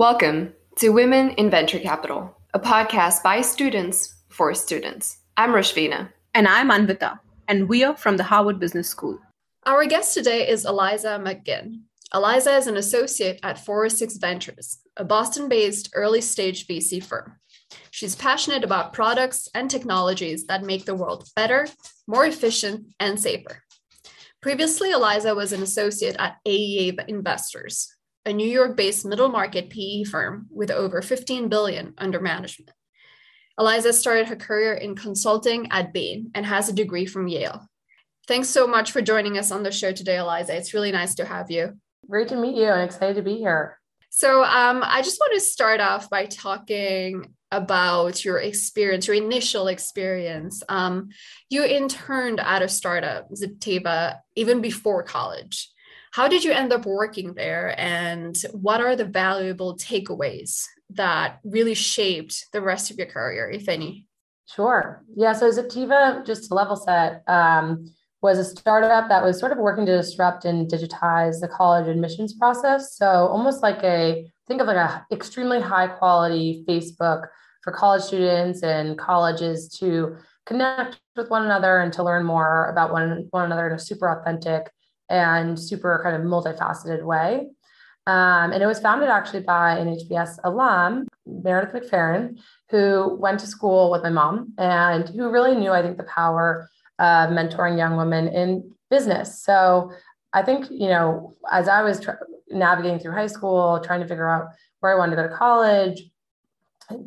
Welcome to Women in Venture Capital, a podcast by students for students. I'm Roshvina. And I'm Anvita, and we are from the Harvard Business School. Our guest today is Eliza McGinn. Eliza is an associate at 406 Ventures, a Boston based early stage VC firm. She's passionate about products and technologies that make the world better, more efficient, and safer. Previously, Eliza was an associate at AEA Investors, a New York-based middle market PE firm with over 15 billion under management. Eliza started her career in consulting at Bain and has a degree from Yale. Thanks so much for joining us on the show today, Eliza. It's really nice to have you. Great to meet you. I'm excited to be here. So, um, I just want to start off by talking about your experience, your initial experience. Um, you interned at a startup, Zipteva, even before college. How did you end up working there? And what are the valuable takeaways that really shaped the rest of your career, if any? Sure. Yeah. So Zipteva, just to level set, um, was a startup that was sort of working to disrupt and digitize the college admissions process. So almost like a think of like a extremely high quality Facebook for college students and colleges to connect with one another and to learn more about one, one another in a super authentic and super kind of multifaceted way. Um, and it was founded actually by an HBS alum, Meredith McFerrin, who went to school with my mom and who really knew, I think, the power of mentoring young women in business. So I think, you know, as I was tra- navigating through high school, trying to figure out where I wanted to go to college,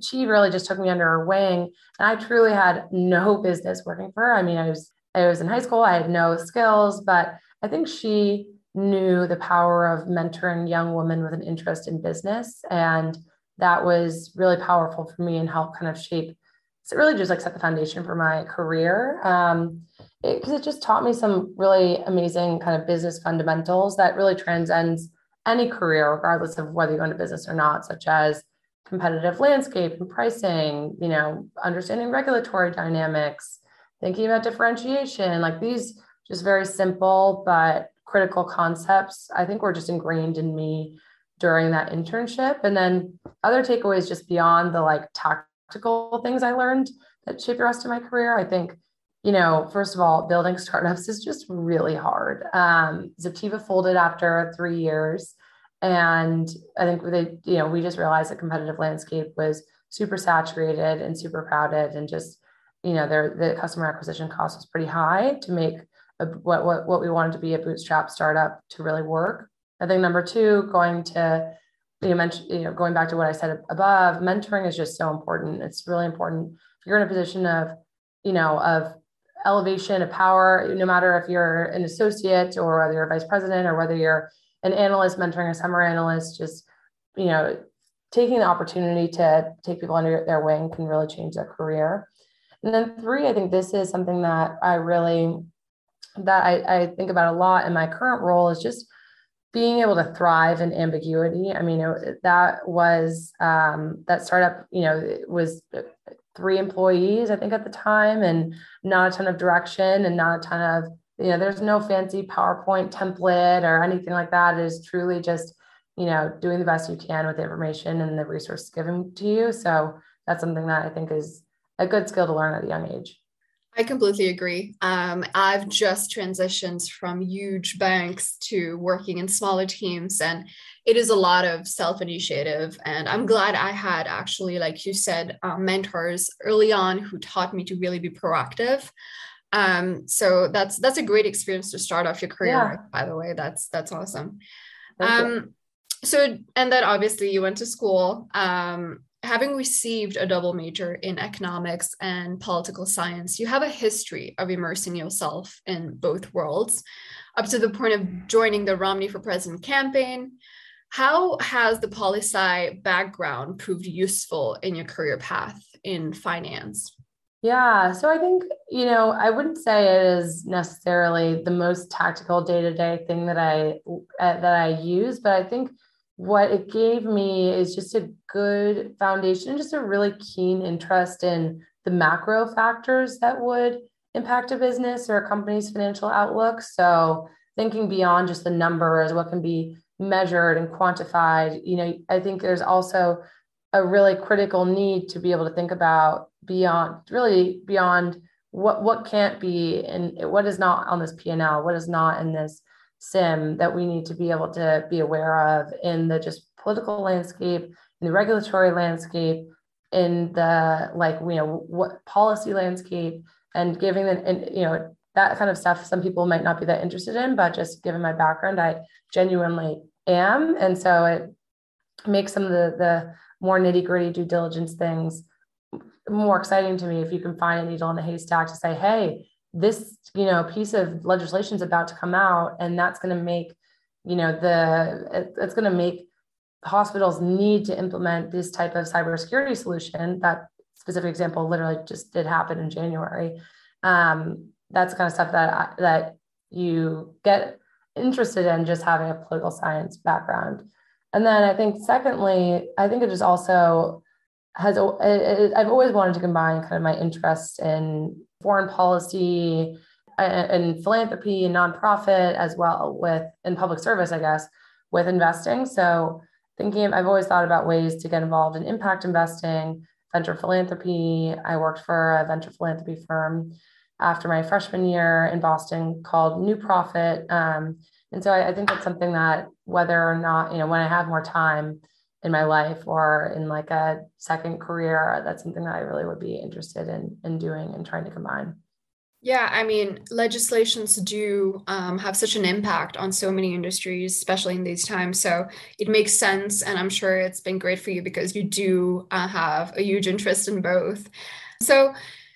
she really just took me under her wing. And I truly had no business working for her. I mean, I was I was in high school, I had no skills, but I think she knew the power of mentoring young women with an interest in business. And that was really powerful for me and helped kind of shape, so it really just like set the foundation for my career. Um, because it, it just taught me some really amazing kind of business fundamentals that really transcends any career, regardless of whether you go into business or not, such as competitive landscape and pricing, you know, understanding regulatory dynamics, thinking about differentiation, like these just very simple but critical concepts. I think were just ingrained in me during that internship. And then other takeaways just beyond the like tactical things I learned that shaped the rest of my career. I think, you know, first of all, building startups is just really hard. Um, Zipteva folded after three years. And I think they, you know, we just realized the competitive landscape was super saturated and super crowded and just, you know, their the customer acquisition cost was pretty high to make what, what, what we wanted to be a bootstrap startup to really work. I think number two, going to you mentioned, you know, going back to what I said above, mentoring is just so important. It's really important. If you're in a position of, you know, of elevation of power, no matter if you're an associate or whether you're a vice president or whether you're an analyst mentoring a summer analyst, just, you know, taking the opportunity to take people under their wing can really change their career. And then three, I think this is something that I really that I, I think about a lot in my current role is just being able to thrive in ambiguity. I mean, it, that was um, that startup, you know, it was three employees, I think, at the time, and not a ton of direction and not a ton of, you know, there's no fancy PowerPoint template or anything like that. It is truly just, you know, doing the best you can with the information and the resources given to you. So that's something that I think is a good skill to learn at a young age. I completely agree. Um, I've just transitioned from huge banks to working in smaller teams, and it is a lot of self initiative. And I'm glad I had actually, like you said, uh, mentors early on who taught me to really be proactive. Um, so that's that's a great experience to start off your career. Yeah. With, by the way, that's that's awesome. Um, so and then obviously you went to school. Um, having received a double major in economics and political science, you have a history of immersing yourself in both worlds up to the point of joining the Romney for President campaign. How has the poli sci background proved useful in your career path in finance? Yeah, so I think, you know, I wouldn't say it is necessarily the most tactical day-to-day thing that I uh, that I use, but I think what it gave me is just a good foundation, and just a really keen interest in the macro factors that would impact a business or a company's financial outlook. So thinking beyond just the numbers, what can be measured and quantified. You know, I think there's also a really critical need to be able to think about beyond really beyond what what can't be and what is not on this P&L, what is not in this CIM that we need to be able to be aware of in the just political landscape, in the regulatory landscape, in the like you know what policy landscape, and giving them and you know that kind of stuff. Some people might not be that interested in, but just given my background, I genuinely am, and so it makes some of the the more nitty gritty due diligence things more exciting to me if you can find a needle in the haystack to say, hey, this you know piece of legislation is about to come out, and that's going to make you know the it's going to make hospitals need to implement this type of cybersecurity solution. That specific example literally just did happen in January. Um, that's kind of stuff that that you get interested in just having a political science background. And then I think secondly, I think it is also has I've always wanted to combine kind of my interest in foreign policy and philanthropy and nonprofit as well with in public service, I guess, with investing. So thinking I've always thought about ways to get involved in impact investing, venture philanthropy. I worked for a venture philanthropy firm after my freshman year in Boston called New Profit. Um, and so I, I think that's something that whether or not, you know, when I have more time, in my life or in like a second career that's something that i really would be interested in in doing and trying to combine. Yeah i mean legislations do um, have such an impact on so many industries especially in these times. So it makes sense and i'm sure it's been great for you because you do uh, have a huge interest in both. So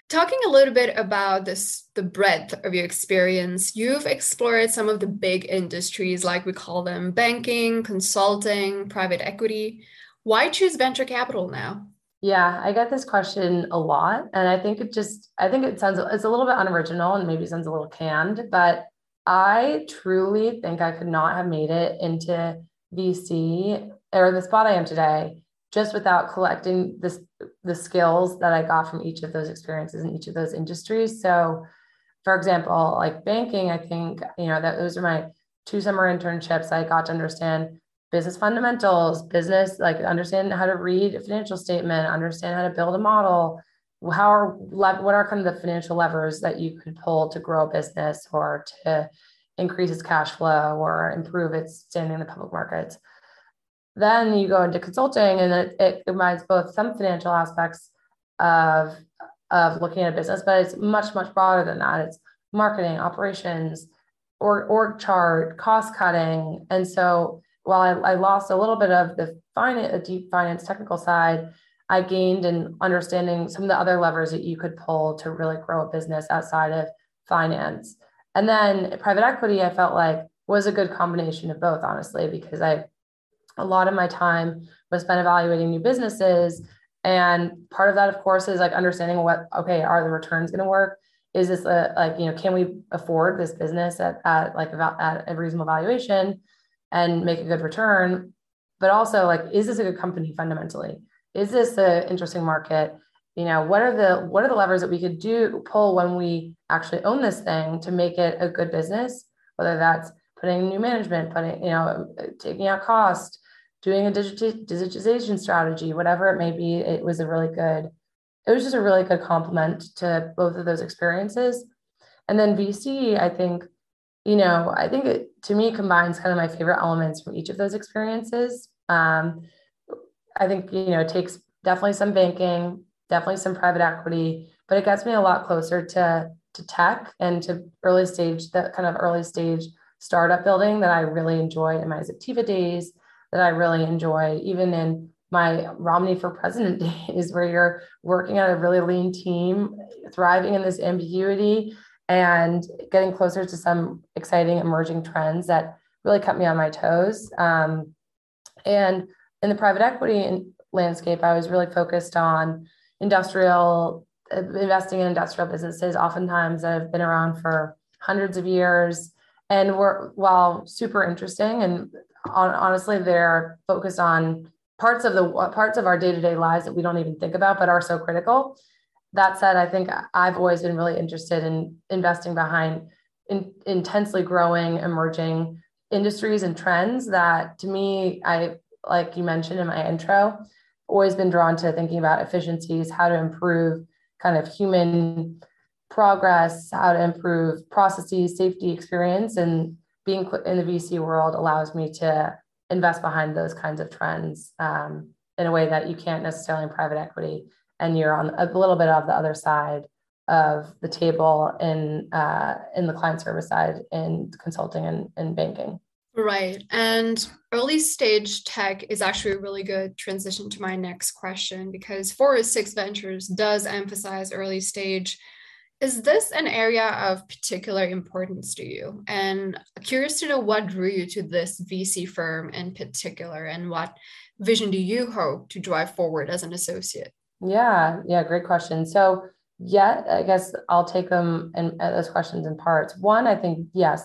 Talking a little bit about this, the breadth of your experience, you've explored some of the big industries, like we call them banking, consulting, private equity. Why choose venture capital now? Yeah, I get this question a lot. And I think it just, I think it sounds, it's a little bit unoriginal and maybe sounds a little canned, but I truly think I could not have made it into VC or the spot I am today just without collecting this the skills that I got from each of those experiences in each of those industries. So, for example, like banking, I think you know that those are my two summer internships. I got to understand business fundamentals, business like understand how to read a financial statement, understand how to build a model. How are what are kind of the financial levers that you could pull to grow a business or to increase its cash flow or improve its standing in the public markets? Then you go into consulting and it, it combines both some financial aspects of, of looking at a business, but it's much, much broader than that. It's marketing, operations, or org chart, cost cutting. And so while I, I lost a little bit of the finance, deep finance technical side, I gained in understanding some of the other levers that you could pull to really grow a business outside of finance. And then private equity, I felt like was a good combination of both, honestly, because I a lot of my time was spent evaluating new businesses. And part of that, of course, is like understanding what, okay, are the returns going to work? Is this a, like, you know, can we afford this business at, at like about at a reasonable valuation and make a good return? But also like, is this a good company fundamentally? Is this an interesting market? You know, what are the what are the levers that we could do pull when we actually own this thing to make it a good business? Whether that's putting new management, putting, you know, taking out cost, doing a digitization strategy, whatever it may be, it was a really good, it was just a really good complement to both of those experiences. And then VC, I think, you know, I think it to me combines kind of my favorite elements from each of those experiences. Um, I think, you know, it takes definitely some banking, definitely some private equity, but it gets me a lot closer to to tech and to early stage, that kind of early stage startup building that I really enjoyed in my Zipteva days that I really enjoy, even in my Romney for president days, where you're working on a really lean team, thriving in this ambiguity, and getting closer to some exciting emerging trends that really kept me on my toes. Um, and in the private equity landscape, I was really focused on industrial, uh, investing in industrial businesses, oftentimes that have been around for hundreds of years and were while super interesting and on, honestly they're focused on parts of the parts of our day-to-day lives that we don't even think about but are so critical. That said i think i've always been really interested in investing behind in, intensely growing emerging industries and trends that to me, I like you mentioned in my intro, always been drawn to thinking about efficiencies, how to improve kind of human progress, how to improve processes, safety experience, and being in the VC world allows me to invest behind those kinds of trends um, in a way that you can't necessarily in private equity, and you're on a little bit of the other side of the table in uh, in the client service side in consulting and, and banking. Right. And early stage tech is actually a really good transition to my next question because 406 Ventures does emphasize early stage. Is this an area of particular importance to you? And curious to know what drew you to this VC firm in particular and what vision do you hope to drive forward as an associate? Yeah, yeah, great question. So, yeah, I guess I'll take them and those questions in parts. One, I think yes,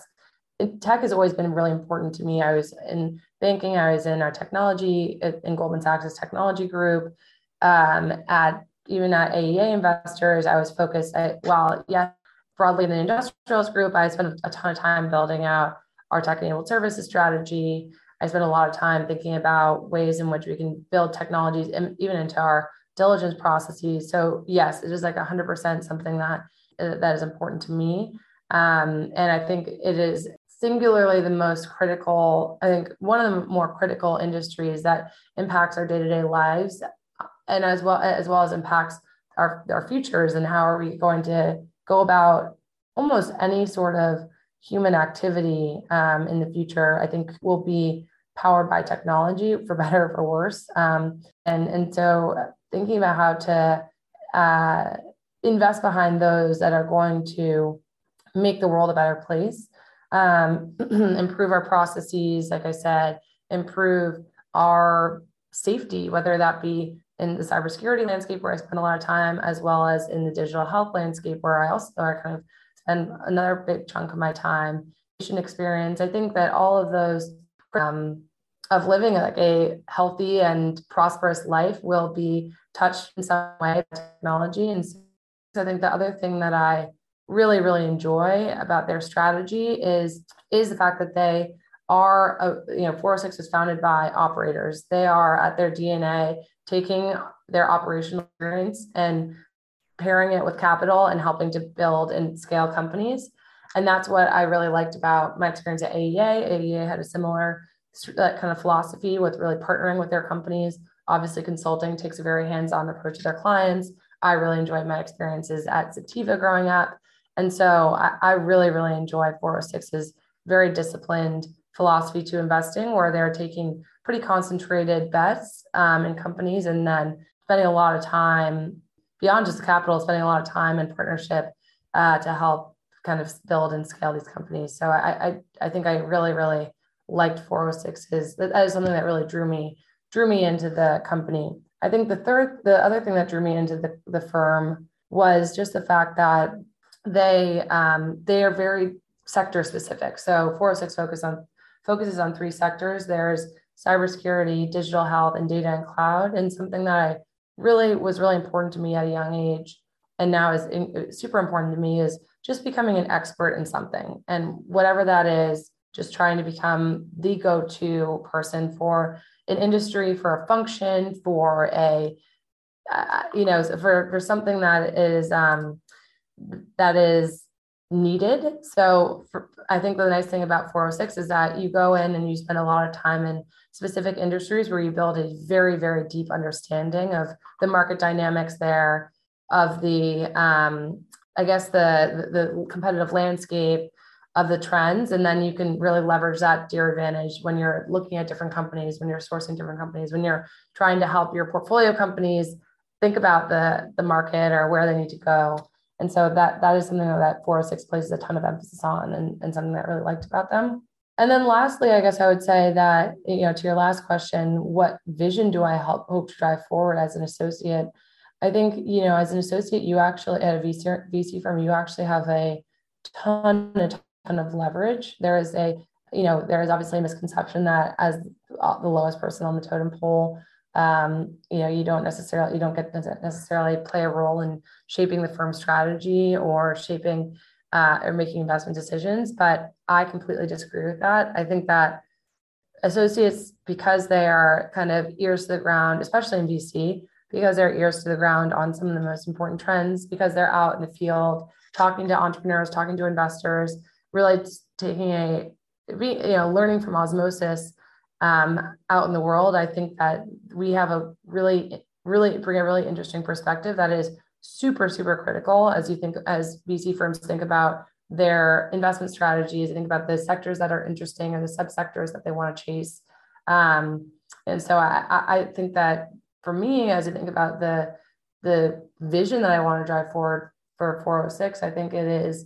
tech has always been really important to me. I was in banking, I was in our technology in Goldman Sachs' technology group. Um, at even at AEA Investors, I was focused. At, well, yeah, broadly in the industrials group, I spent a ton of time building out our tech-enabled services strategy. I spent a lot of time thinking about ways in which we can build technologies, and even into our diligence processes. So yes, it is like 100% something that that is important to me. Um, and I think it is singularly the most critical, I think one of the more critical industries that impacts our day-to-day lives and as well as well as impacts our, our futures and how are we going to go about almost any sort of human activity um, in the future, I think will be powered by technology for better or for worse. Um, and, and so thinking about how to uh, invest behind those that are going to make the world a better place um, improve our processes, like I said, improve our safety, whether that be in the cybersecurity landscape where I spend a lot of time, as well as in the digital health landscape where I also I kind of spend another big chunk of my time. Patient experience. I think that all of those um, of living like a healthy and prosperous life will be touched in some way by technology. And so I think the other thing that I really really enjoy about their strategy is is the fact that they are a, you know 406 is founded by operators. They are at their dna taking their operational experience and pairing it with capital and helping to build and scale companies. And that's what i really liked about my experience at aea aea had a similar uh, kind of philosophy with really partnering with their companies. Obviously consulting takes a very hands-on approach to their clients. I really enjoyed my experiences at Zipteva growing up. And so I, I really, really enjoy 406's very disciplined philosophy to investing, where they're taking pretty concentrated bets um, in companies and then spending a lot of time beyond just capital, spending a lot of time in partnership uh, to help kind of build and scale these companies. So I, I, I think I really, really liked 406 is that is something that really drew me drew me into the company. I think the third, the other thing that drew me into the, the firm was just the fact that they um, they are very sector specific. So 406 focus on focuses on three sectors. There's cybersecurity, digital health, and data and cloud. And something that I really was really important to me at a young age, and now is in, super important to me, is just becoming an expert in something, and whatever that is, just trying to become the go-to person for an industry, for a function, for a uh, you know, for for something that is um, that is needed. So for, I think the nice thing about 406 is that you go in and you spend a lot of time in specific industries where you build a very, very deep understanding of the market dynamics there, of the, um, I guess, the, the competitive landscape, of the trends. And then you can really leverage that to your advantage when you're looking at different companies, when you're sourcing different companies, when you're trying to help your portfolio companies think about the, the market or where they need to go. And so that that is something that 406 places a ton of emphasis on and, and something that I really liked about them. And then lastly, I guess I would say that, you know, to your last question, what vision do I help hope to drive forward as an associate? I think, you know, as an associate, you actually at a VC, VC firm, you actually have a ton, a ton of leverage. There is a, you know, there is obviously a misconception that as the lowest person on the totem pole, um, you know you don't necessarily you don't get necessarily play a role in shaping the firm's strategy or shaping uh, or making investment decisions. But I completely disagree with that. I think that associates, because they are kind of ears to the ground, especially in VC, because they're ears to the ground on some of the most important trends, because they're out in the field talking to entrepreneurs, talking to investors, really taking a, you know, learning from osmosis um, out in the world. I think that we have a really, really bring a really interesting perspective that is super, super critical as you think, as VC firms think about their investment strategies, think about the sectors that are interesting or the subsectors that they want to chase. Um, and so I, I think that for me, as I think about the the vision that I want to drive forward for 406, I think it is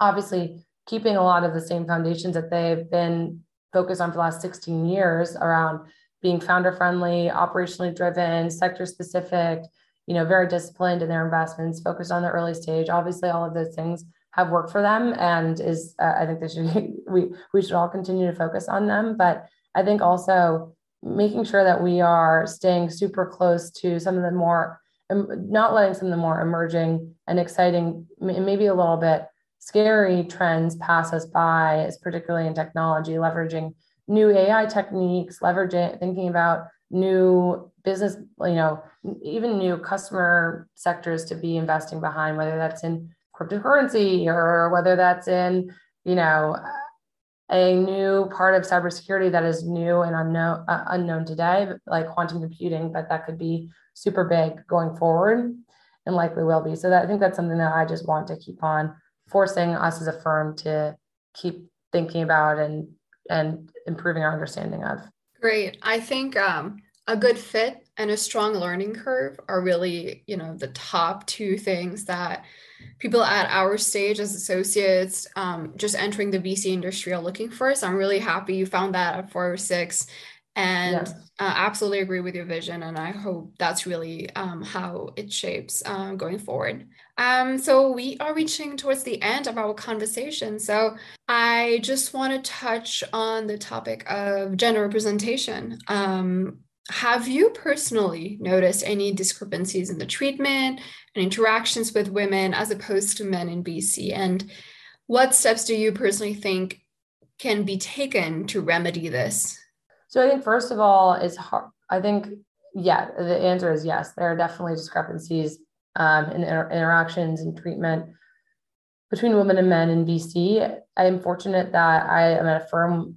obviously keeping a lot of the same foundations that they've been focused on for the last 16 years around being founder friendly, operationally driven, sector specific, you know, very disciplined in their investments, focused on the early stage. Obviously, all of those things have worked for them and is uh, I think they should we we should all continue to focus on them. But I think also making sure that we are staying super close to some of the more not letting some of the more emerging and exciting maybe a little bit scary trends pass us by is particularly in technology leveraging new ai techniques leveraging thinking about new business you know even new customer sectors to be investing behind whether that's in cryptocurrency or whether that's in, you know, a new part of cybersecurity that is new and unknown uh, unknown today, like quantum computing, but that could be super big going forward and likely will be. So that I think that's something that I just want to keep on forcing us as a firm to keep thinking about and and improving our understanding of. Great. I think um, a good fit and a strong learning curve are really, you know, the top two things that people at our stage as associates um, just entering the VC industry are looking for. So I'm really happy you found that at 406 and yes. uh, absolutely agree with your vision. And I hope that's really um, how it shapes uh, going forward. Um, so we are reaching towards the end of our conversation. So I just want to touch on the topic of gender representation. Um, have you personally noticed any discrepancies in the treatment and interactions with women as opposed to men in VC? And what steps do you personally think can be taken to remedy this? So I think first of all, is hard. I think yeah, the answer is yes. There are definitely discrepancies um, in inter- interactions and treatment between women and men in VC. I am fortunate that I am at a firm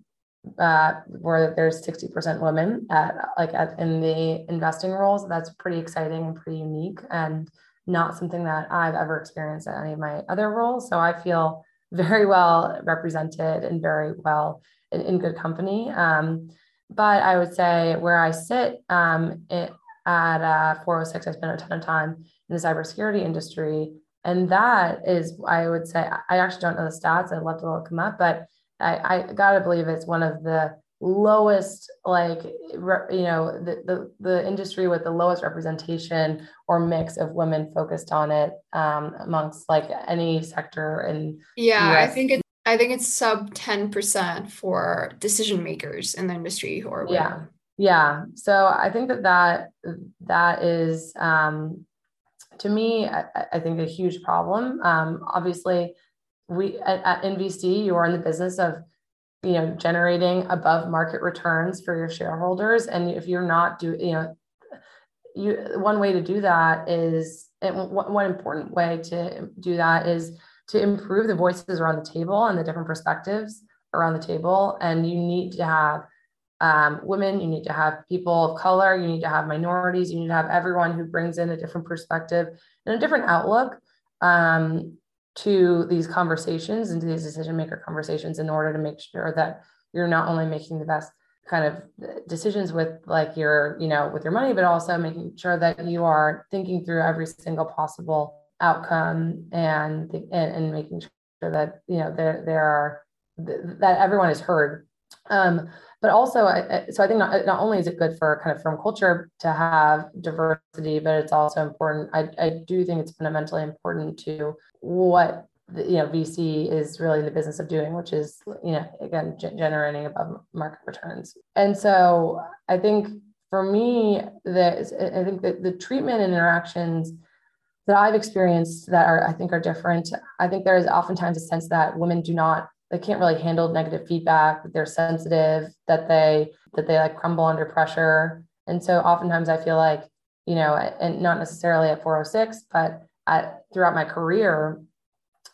uh, where there's 60% women at like at, in the investing roles. That's pretty exciting and pretty unique and not something that I've ever experienced at any of my other roles. So I feel very well represented and very well in, in good company. Um, but I would say where I sit um, it, at uh, 406, I spent a ton of time in the cybersecurity industry. And that is, I would say, I actually don't know the stats. I'd love to look them up, but I, I gotta believe it's one of the lowest like you know the, the the industry with the lowest representation or mix of women focused on it um amongst like any sector and yeah US. i think it's, I think it's sub 10% for decision makers in the industry who are women. yeah yeah. So i think that that that is um to me I, I think a huge problem. Um obviously we at, at NVC, you are in the business of you know generating above market returns for your shareholders, and if you're not do you know you one way to do that is one important way to do that is to improve the voices around the table and the different perspectives around the table. And you need to have um, women you need to have people of color you need to have minorities you need to have everyone who brings in a different perspective and a different outlook um, to these conversations and to these decision maker conversations in order to make sure that you're not only making the best kind of decisions with like your you know with your money but also making sure that you are thinking through every single possible outcome and and, and making sure that you know there there are that everyone is heard um, but also so i think not, not only is it good for kind of firm culture to have diversity but it's also important i, I do think it's fundamentally important to what you know VC is really in the business of doing, which is you know again generating above market returns. And so I think for me, that I think that the treatment and interactions that I've experienced that are I think are different. I think there is oftentimes a sense that women do not they can't really handle negative feedback, that they're sensitive, that they that they like crumble under pressure. And so oftentimes I feel like, you know, and not necessarily at 406, but at throughout my career,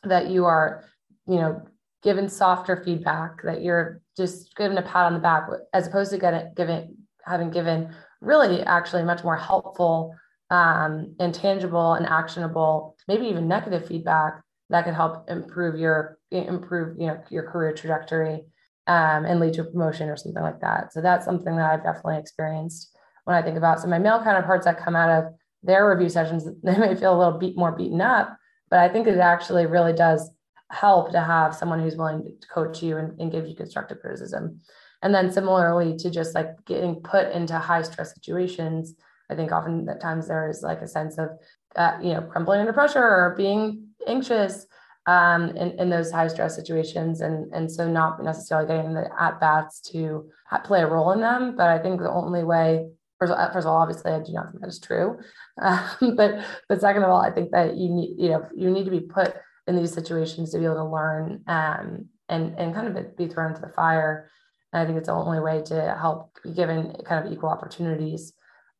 that you are, you know, given softer feedback, that you're just given a pat on the back, as opposed to getting given having given really actually much more helpful um, and tangible and actionable, maybe even negative feedback that could help improve your improve you know your career trajectory um, and lead to a promotion or something like that. So that's something that I've definitely experienced when I think about. So my male counterparts that come out of their review sessions, they may feel a little beat more beaten up, but I think it actually really does help to have someone who's willing to coach you and, and give you constructive criticism. And then similarly to just like getting put into high stress situations I think often at times there is like a sense of, uh, you know, crumbling under pressure or being anxious um, in, in those high stress situations. And, and so not necessarily getting the at bats to play a role in them. But I think the only way, first of all, first of all obviously, I do not think that is true. Um, but, but second of all, I think that you need, you know, you need to be put in these situations to be able to learn um, and, and kind of be thrown into the fire. And I think it's the only way to help be given kind of equal opportunities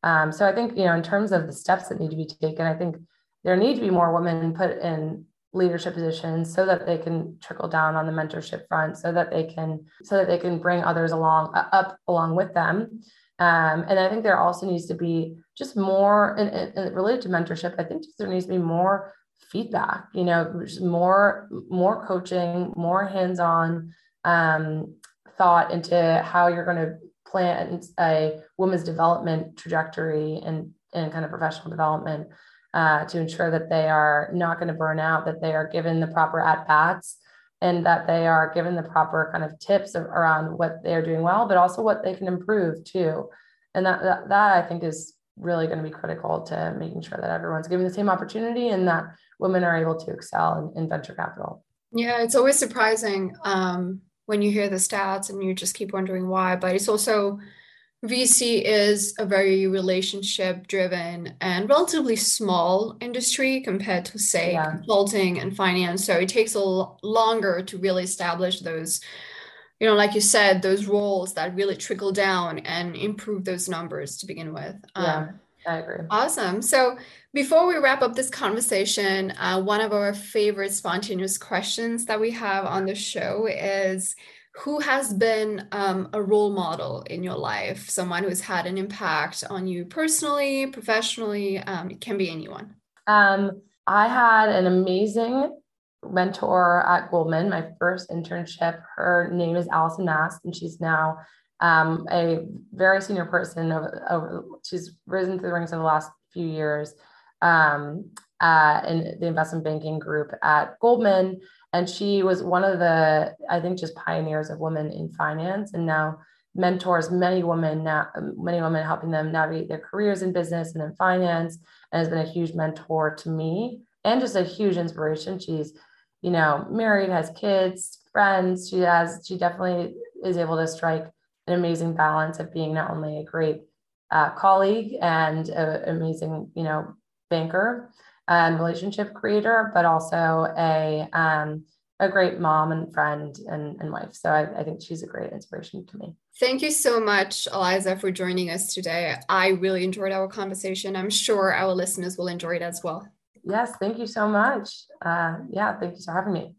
um, so I think, you know, in terms of the steps that need to be taken, I think there need to be more women put in leadership positions so that they can trickle down on the mentorship front so that they can so that they can bring others along uh, up along with them. Um, and i think there also needs to be just more and, and related to mentorship i think there needs to be more feedback you know more more coaching more hands-on um, thought into how you're going to plan a woman's development trajectory and, and kind of professional development uh, to ensure that they are not going to burn out, that they are given the proper at bats, and that they are given the proper kind of tips of, around what they are doing well, but also what they can improve too. And that, that, that I think is really going to be critical to making sure that everyone's given the same opportunity and that women are able to excel in, in venture capital. Yeah, it's always surprising um, when you hear the stats and you just keep wondering why. But it's also VC is a very relationship driven and relatively small industry compared to, say, yeah. consulting and finance. So it takes a l- longer to really establish those, you know, like you said, those roles that really trickle down and improve those numbers to begin with. Yeah. Um, I agree. Awesome. So before we wrap up this conversation, uh, one of our favorite spontaneous questions that we have on the show is who has been um, a role model in your life, someone who's had an impact on you personally, professionally? Um, it can be anyone. Um, I had an amazing mentor at Goldman, my first internship. Her name is Allison Mast, and she's now um, a very senior person. Over, over, she's risen through the ranks over the last few years um, uh, in the investment banking group at Goldman. And she was one of the, I think, just pioneers of women in finance and now mentors many women, now, many women helping them navigate their careers in business and in finance, and has been a huge mentor to me and just a huge inspiration. She's, you know, married, has kids, friends. She has, she definitely is able to strike an amazing balance of being not only a great uh, colleague and an amazing, you know, banker and relationship creator, but also a um, a great mom and friend and, and wife. So I, I think she's a great inspiration to me. Thank you so much, Eliza, for joining us today. I really enjoyed our conversation. I'm sure our listeners will enjoy it as well. Yes, thank you so much. Uh, yeah, thank you for having me.